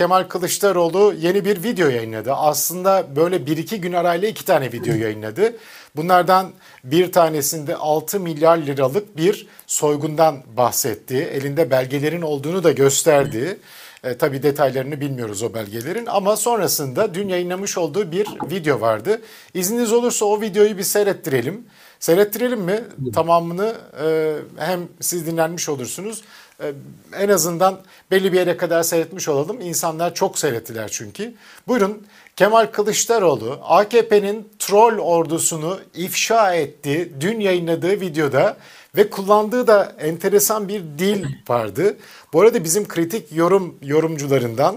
Kemal Kılıçdaroğlu yeni bir video yayınladı. Aslında böyle bir iki gün arayla iki tane video yayınladı. Bunlardan bir tanesinde 6 milyar liralık bir soygundan bahsetti. Elinde belgelerin olduğunu da gösterdi. E, tabii detaylarını bilmiyoruz o belgelerin ama sonrasında dün yayınlamış olduğu bir video vardı. İzniniz olursa o videoyu bir seyrettirelim. Seyrettirelim mi? Tamamını e, hem siz dinlenmiş olursunuz. E, en azından belli bir yere kadar seyretmiş olalım. İnsanlar çok seyrettiler çünkü. Buyurun Kemal Kılıçdaroğlu AKP'nin troll ordusunu ifşa etti. Dün yayınladığı videoda ve kullandığı da enteresan bir dil vardı. Bu arada bizim kritik yorum yorumcularından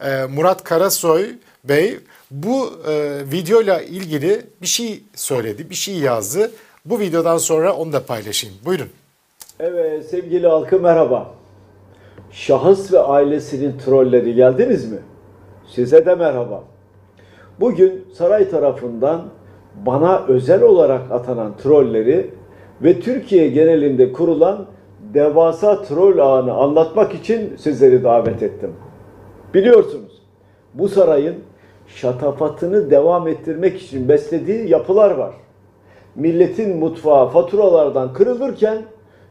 e, Murat Karasoy Bey bu e, videoyla ilgili bir şey söyledi, bir şey yazdı. Bu videodan sonra onu da paylaşayım. Buyurun. Evet sevgili halkı merhaba. Şahıs ve ailesinin trolleri geldiniz mi? Size de merhaba. Bugün saray tarafından bana özel olarak atanan trolleri ve Türkiye genelinde kurulan devasa troll ağını anlatmak için sizleri davet ettim. Biliyorsunuz bu sarayın şatafatını devam ettirmek için beslediği yapılar var. Milletin mutfağı faturalardan kırılırken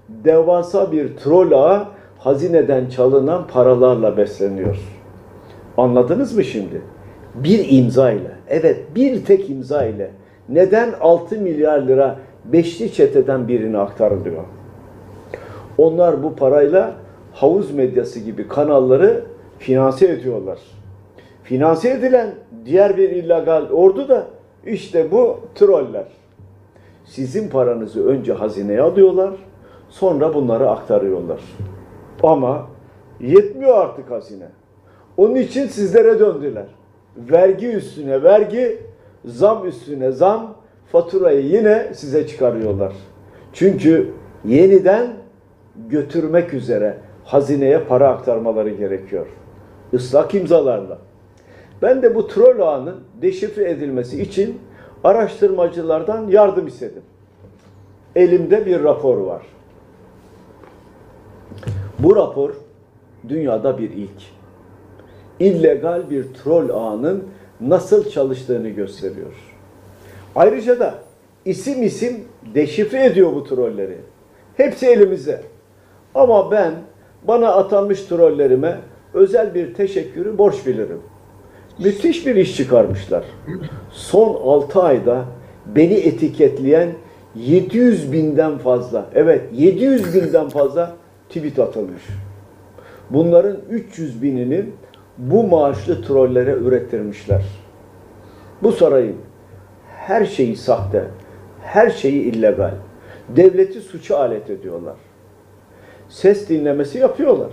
devasa bir troll ağı hazineden çalınan paralarla besleniyor. Anladınız mı şimdi? Bir imza ile, evet bir tek imza ile neden 6 milyar lira beşli çeteden birine aktarılıyor? Onlar bu parayla havuz medyası gibi kanalları finanse ediyorlar. Finanse edilen diğer bir illegal ordu da işte bu troller. Sizin paranızı önce hazineye alıyorlar, sonra bunları aktarıyorlar. Ama yetmiyor artık hazine. Onun için sizlere döndüler. Vergi üstüne vergi, zam üstüne zam, faturayı yine size çıkarıyorlar. Çünkü yeniden götürmek üzere hazineye para aktarmaları gerekiyor. Islak imzalarla. Ben de bu troll ağının deşifre edilmesi için araştırmacılardan yardım istedim. Elimde bir rapor var. Bu rapor dünyada bir ilk. İllegal bir troll ağının nasıl çalıştığını gösteriyor. Ayrıca da isim isim deşifre ediyor bu trolleri. Hepsi elimizde. Ama ben bana atanmış trollerime özel bir teşekkürü borç bilirim. Müthiş bir iş çıkarmışlar. Son 6 ayda beni etiketleyen 700 binden fazla, evet 700 binden fazla tweet atılmış. Bunların 300 binini bu maaşlı trollere ürettirmişler. Bu sarayın her şeyi sahte, her şeyi illegal. Devleti suça alet ediyorlar. Ses dinlemesi yapıyorlar.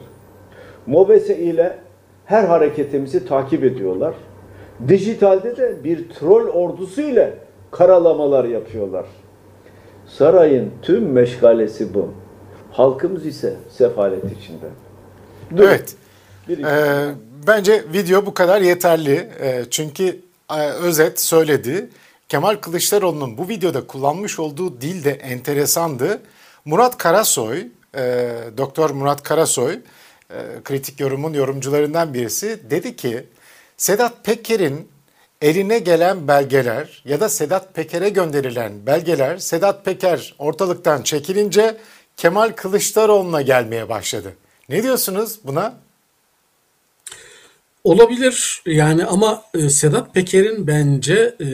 Mobese ile her hareketimizi takip ediyorlar. Dijitalde de bir troll ordusu ile karalamalar yapıyorlar. Sarayın tüm meşgalesi bu. Halkımız ise sefalet içinde. Dur. Evet. Ee, bence video bu kadar yeterli. Ee, çünkü e, özet söyledi. Kemal Kılıçdaroğlu'nun bu videoda kullanmış olduğu dil de enteresandı. Murat Karasoy, e, Doktor Murat Karasoy, e, kritik yorumun yorumcularından birisi dedi ki Sedat Peker'in eline gelen belgeler ya da Sedat Peker'e gönderilen belgeler Sedat Peker ortalıktan çekilince Kemal Kılıçdaroğlu'na gelmeye başladı. Ne diyorsunuz buna? Olabilir yani ama e, Sedat Peker'in bence e,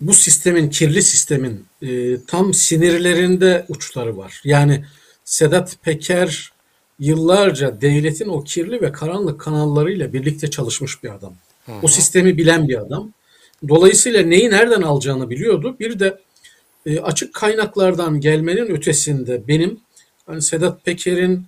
bu sistemin, kirli sistemin e, tam sinirlerinde uçları var. Yani Sedat Peker yıllarca devletin o kirli ve karanlık kanallarıyla birlikte çalışmış bir adam. Hı hı. O sistemi bilen bir adam. Dolayısıyla neyi nereden alacağını biliyordu. Bir de e, açık kaynaklardan gelmenin ötesinde benim hani Sedat Peker'in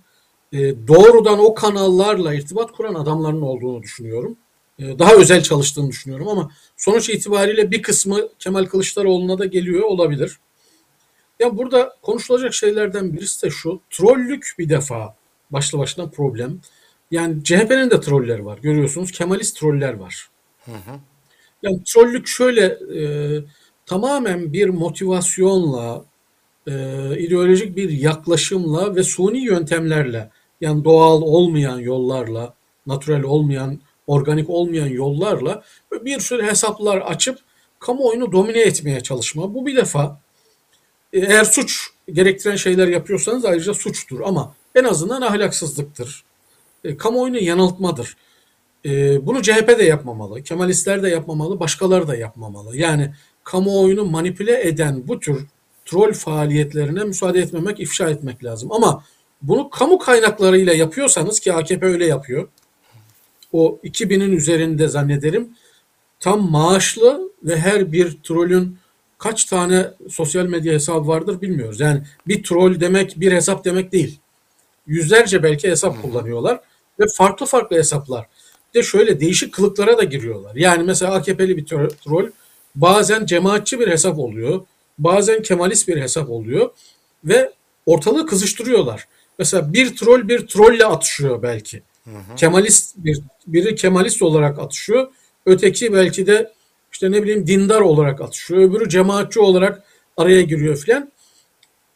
e, doğrudan o kanallarla irtibat kuran adamların olduğunu düşünüyorum. E, daha özel çalıştığını düşünüyorum ama sonuç itibariyle bir kısmı Kemal Kılıçdaroğlu'na da geliyor olabilir. Ya burada konuşulacak şeylerden birisi de şu. Trollük bir defa başlı başına problem. Yani CHP'nin de trolleri var. Görüyorsunuz Kemalist troller var. Hı hı. Yani trollük şöyle e, tamamen bir motivasyonla, e, ideolojik bir yaklaşımla ve suni yöntemlerle yani doğal olmayan yollarla natürel olmayan, organik olmayan yollarla bir sürü hesaplar açıp kamuoyunu domine etmeye çalışma. Bu bir defa e, eğer suç gerektiren şeyler yapıyorsanız ayrıca suçtur ama en azından ahlaksızlıktır. E, kamuoyunu yanıltmadır. E, bunu CHP de yapmamalı, Kemalistler de yapmamalı, başkaları da yapmamalı. Yani kamuoyunu manipüle eden bu tür troll faaliyetlerine müsaade etmemek, ifşa etmek lazım. Ama bunu kamu kaynaklarıyla yapıyorsanız ki AKP öyle yapıyor. O 2000'in üzerinde zannederim tam maaşlı ve her bir trollün kaç tane sosyal medya hesabı vardır bilmiyoruz. Yani bir troll demek bir hesap demek değil. Yüzlerce belki hesap kullanıyorlar ve farklı farklı hesaplar. Bir de şöyle değişik kılıklara da giriyorlar. Yani mesela AKP'li bir troll bazen cemaatçi bir hesap oluyor. Bazen Kemalist bir hesap oluyor ve ortalığı kızıştırıyorlar. Mesela bir troll bir trolle atışıyor belki. Hı hı. Kemalist bir biri Kemalist olarak atışıyor. Öteki belki de işte ne bileyim dindar olarak atışıyor. Öbürü cemaatçi olarak araya giriyor filan.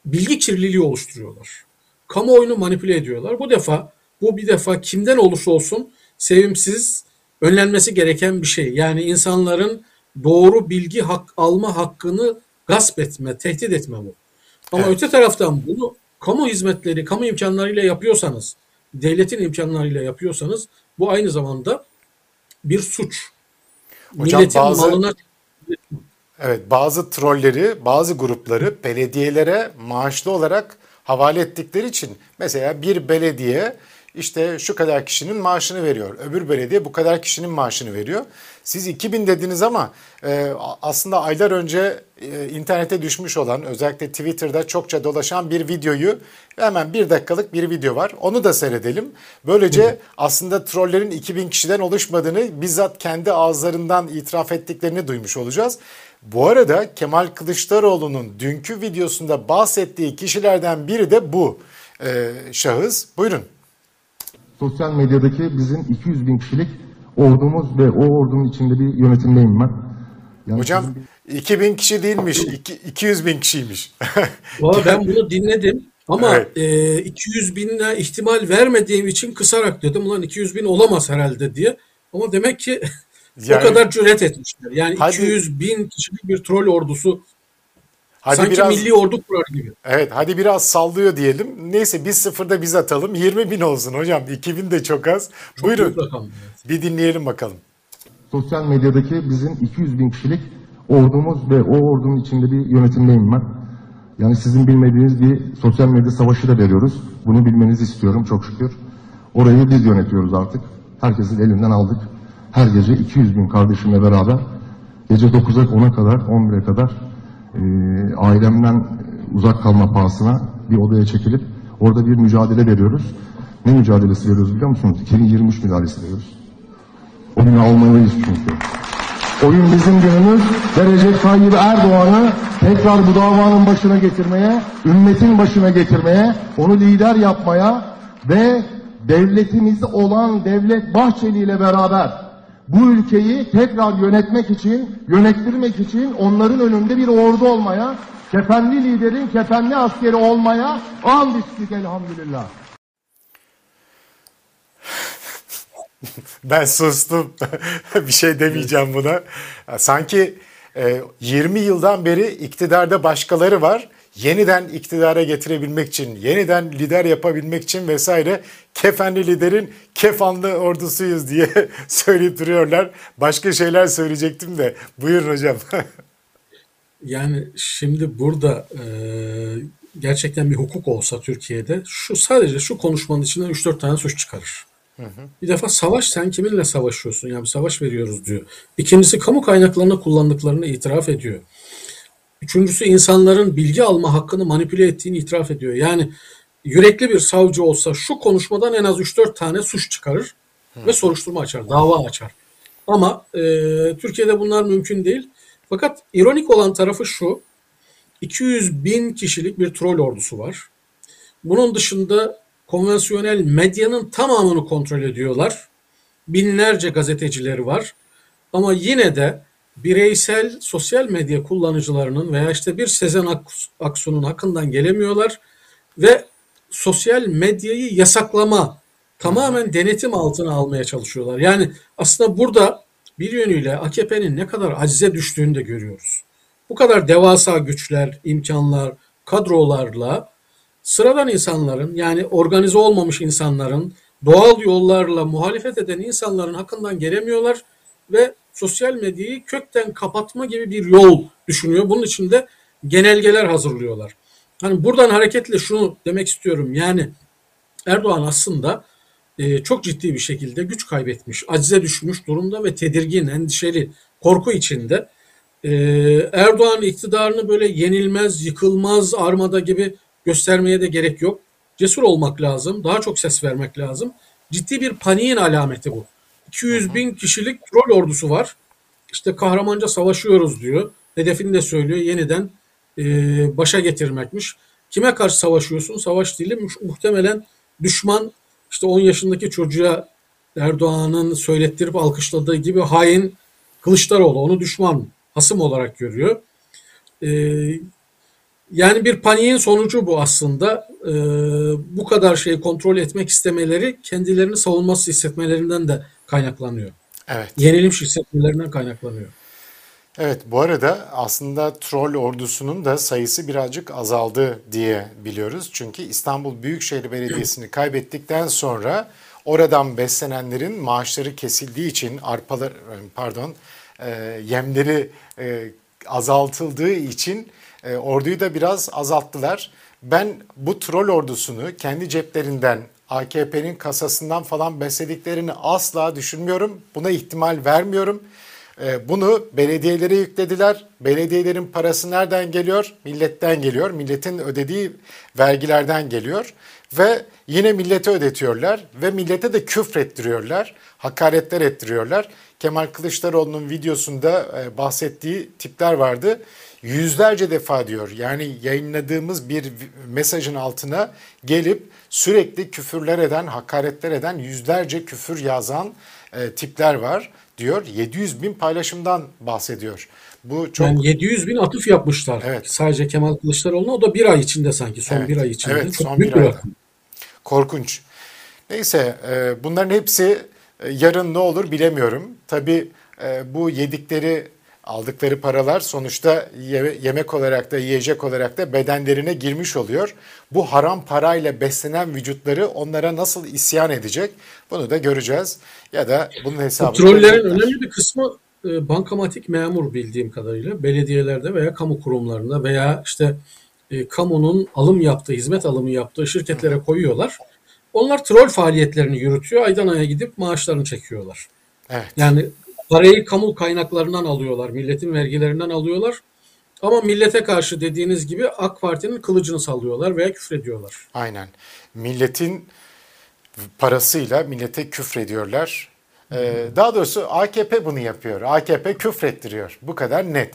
Bilgi kirliliği oluşturuyorlar. Kamuoyunu manipüle ediyorlar. Bu defa bu bir defa kimden olursa olsun sevimsiz, önlenmesi gereken bir şey. Yani insanların doğru bilgi hak alma hakkını gasp etme, tehdit etme bu. Ama evet. öte taraftan bunu kamu hizmetleri, kamu imkanlarıyla yapıyorsanız, devletin imkanlarıyla yapıyorsanız bu aynı zamanda bir suç. Hocam Milletin bazı, malına Evet, bazı trolleri, bazı grupları belediyelere maaşlı olarak havale ettikleri için mesela bir belediye işte şu kadar kişinin maaşını veriyor. Öbür belediye bu kadar kişinin maaşını veriyor. Siz 2000 dediniz ama e, aslında aylar önce e, internete düşmüş olan özellikle Twitter'da çokça dolaşan bir videoyu hemen bir dakikalık bir video var. Onu da seyredelim. Böylece aslında trollerin 2000 kişiden oluşmadığını bizzat kendi ağızlarından itiraf ettiklerini duymuş olacağız. Bu arada Kemal Kılıçdaroğlu'nun dünkü videosunda bahsettiği kişilerden biri de bu e, şahıs. Buyurun sosyal medyadaki bizim 200 bin kişilik ordumuz ve o ordunun içinde bir yönetimdeyim ben. Yani Hocam sizin... 2000 kişi değilmiş, 200 bin kişiymiş. Valla ben bunu dinledim ama evet. e, 200 binle ihtimal vermediğim için kısarak dedim ulan 200 bin olamaz herhalde diye. Ama demek ki yani, o kadar cüret etmişler. Yani hadi, 200 bin kişilik bir troll ordusu Hadi Sanki biraz, milli ordu kurar gibi. Evet hadi biraz sallıyor diyelim. Neyse biz sıfırda biz atalım. 20 bin olsun hocam. 2000 de çok az. Çok Buyurun. Evet. Bir dinleyelim bakalım. Sosyal medyadaki bizim 200 bin kişilik ordumuz ve o ordunun içinde bir yönetimdeyim ben. Yani sizin bilmediğiniz bir sosyal medya savaşı da veriyoruz. Bunu bilmenizi istiyorum çok şükür. Orayı biz yönetiyoruz artık. Herkesin elinden aldık. Her gece 200 bin kardeşimle beraber gece 9'a 10'a kadar 11'e kadar e, ailemden uzak kalma pahasına bir odaya çekilip orada bir mücadele veriyoruz. Ne mücadelesi veriyoruz biliyor musunuz? 2023 mücadelesi veriyoruz. O günü almalıyız çünkü. Oyun bizim günümüz ve Recep Tayyip Erdoğan'ı tekrar bu davanın başına getirmeye, ümmetin başına getirmeye, onu lider yapmaya ve devletimiz olan Devlet Bahçeli ile beraber bu ülkeyi tekrar yönetmek için, yönettirmek için onların önünde bir ordu olmaya, kefenli liderin kefenli askeri olmaya and içtik elhamdülillah. ben sustum. bir şey demeyeceğim buna. Sanki 20 e, yıldan beri iktidarda başkaları var yeniden iktidara getirebilmek için, yeniden lider yapabilmek için vesaire kefenli liderin kefanlı ordusuyuz diye söyleyip duruyorlar. Başka şeyler söyleyecektim de buyurun hocam. yani şimdi burada e, gerçekten bir hukuk olsa Türkiye'de şu sadece şu konuşmanın içinden 3-4 tane suç çıkarır. Hı hı. Bir defa savaş sen kiminle savaşıyorsun? Yani savaş veriyoruz diyor. İkincisi kamu kaynaklarını kullandıklarını itiraf ediyor. Üçüncüsü insanların bilgi alma hakkını manipüle ettiğini itiraf ediyor. Yani yürekli bir savcı olsa şu konuşmadan en az 3-4 tane suç çıkarır ve soruşturma açar, dava açar. Ama e, Türkiye'de bunlar mümkün değil. Fakat ironik olan tarafı şu, 200 bin kişilik bir troll ordusu var. Bunun dışında konvansiyonel medyanın tamamını kontrol ediyorlar. Binlerce gazetecileri var. Ama yine de bireysel sosyal medya kullanıcılarının veya işte bir Sezen Aksu'nun hakkından gelemiyorlar ve sosyal medyayı yasaklama tamamen denetim altına almaya çalışıyorlar. Yani aslında burada bir yönüyle AKP'nin ne kadar acize düştüğünü de görüyoruz. Bu kadar devasa güçler, imkanlar, kadrolarla sıradan insanların yani organize olmamış insanların doğal yollarla muhalefet eden insanların hakkından gelemiyorlar ve sosyal medyayı kökten kapatma gibi bir yol düşünüyor. Bunun için de genelgeler hazırlıyorlar. Hani buradan hareketle şunu demek istiyorum. Yani Erdoğan aslında e, çok ciddi bir şekilde güç kaybetmiş, acize düşmüş durumda ve tedirgin, endişeli, korku içinde. E, Erdoğan iktidarını böyle yenilmez, yıkılmaz, armada gibi göstermeye de gerek yok. Cesur olmak lazım, daha çok ses vermek lazım. Ciddi bir paniğin alameti bu. 200 bin kişilik troll ordusu var. İşte kahramanca savaşıyoruz diyor. Hedefini de söylüyor. Yeniden e, başa getirmekmiş. Kime karşı savaşıyorsun? Savaş mu- muhtemelen düşman işte 10 yaşındaki çocuğa Erdoğan'ın söylettirip alkışladığı gibi hain Kılıçdaroğlu onu düşman, hasım olarak görüyor. E, yani bir paniğin sonucu bu aslında. E, bu kadar şeyi kontrol etmek istemeleri kendilerini savunması hissetmelerinden de kaynaklanıyor. Evet. Yenilmiş hissetmelerinden kaynaklanıyor. Evet bu arada aslında troll ordusunun da sayısı birazcık azaldı diye biliyoruz. Çünkü İstanbul Büyükşehir Belediyesi'ni kaybettikten sonra oradan beslenenlerin maaşları kesildiği için arpalar pardon e, yemleri e, azaltıldığı için e, orduyu da biraz azalttılar. Ben bu troll ordusunu kendi ceplerinden AKP'nin kasasından falan beslediklerini asla düşünmüyorum. Buna ihtimal vermiyorum. E, Bunu belediyelere yüklediler. Belediyelerin parası nereden geliyor? Milletten geliyor. Milletin ödediği vergilerden geliyor. Ve yine millete ödetiyorlar ve millete de küfrettiriyorlar. Hakaretler ettiriyorlar. Kemal Kılıçdaroğlu'nun videosunda e, bahsettiği tipler vardı. Yüzlerce defa diyor yani yayınladığımız bir mesajın altına gelip sürekli küfürler eden, hakaretler eden yüzlerce küfür yazan e, tipler var diyor. 700 bin paylaşımdan bahsediyor. Bu çok Yani 700 bin atıf yapmışlar. Evet. Sadece Kemal Kılıçdaroğlu'na o da bir ay içinde sanki. Son Evet. bir ay içinde. Evet, Çok son büyük bir ayda. korkunç. Neyse e, bunların hepsi yarın ne olur bilemiyorum. Tabii e, bu yedikleri aldıkları paralar sonuçta ye- yemek olarak da yiyecek olarak da bedenlerine girmiş oluyor. Bu haram parayla beslenen vücutları onlara nasıl isyan edecek bunu da göreceğiz. Ya da bunun hesabını Trollerin verecekler. önemli bir kısmı e, bankamatik memur bildiğim kadarıyla belediyelerde veya kamu kurumlarında veya işte e, kamunun alım yaptığı, hizmet alımı yaptığı şirketlere koyuyorlar. Onlar troll faaliyetlerini yürütüyor. Aydan aya gidip maaşlarını çekiyorlar. Evet. Yani parayı kamu kaynaklarından alıyorlar, milletin vergilerinden alıyorlar. Ama millete karşı dediğiniz gibi AK Parti'nin kılıcını sallıyorlar veya küfrediyorlar. Aynen. Milletin parasıyla millete küfrediyorlar. Ee, daha doğrusu AKP bunu yapıyor. AKP küfrettiriyor. Bu kadar net.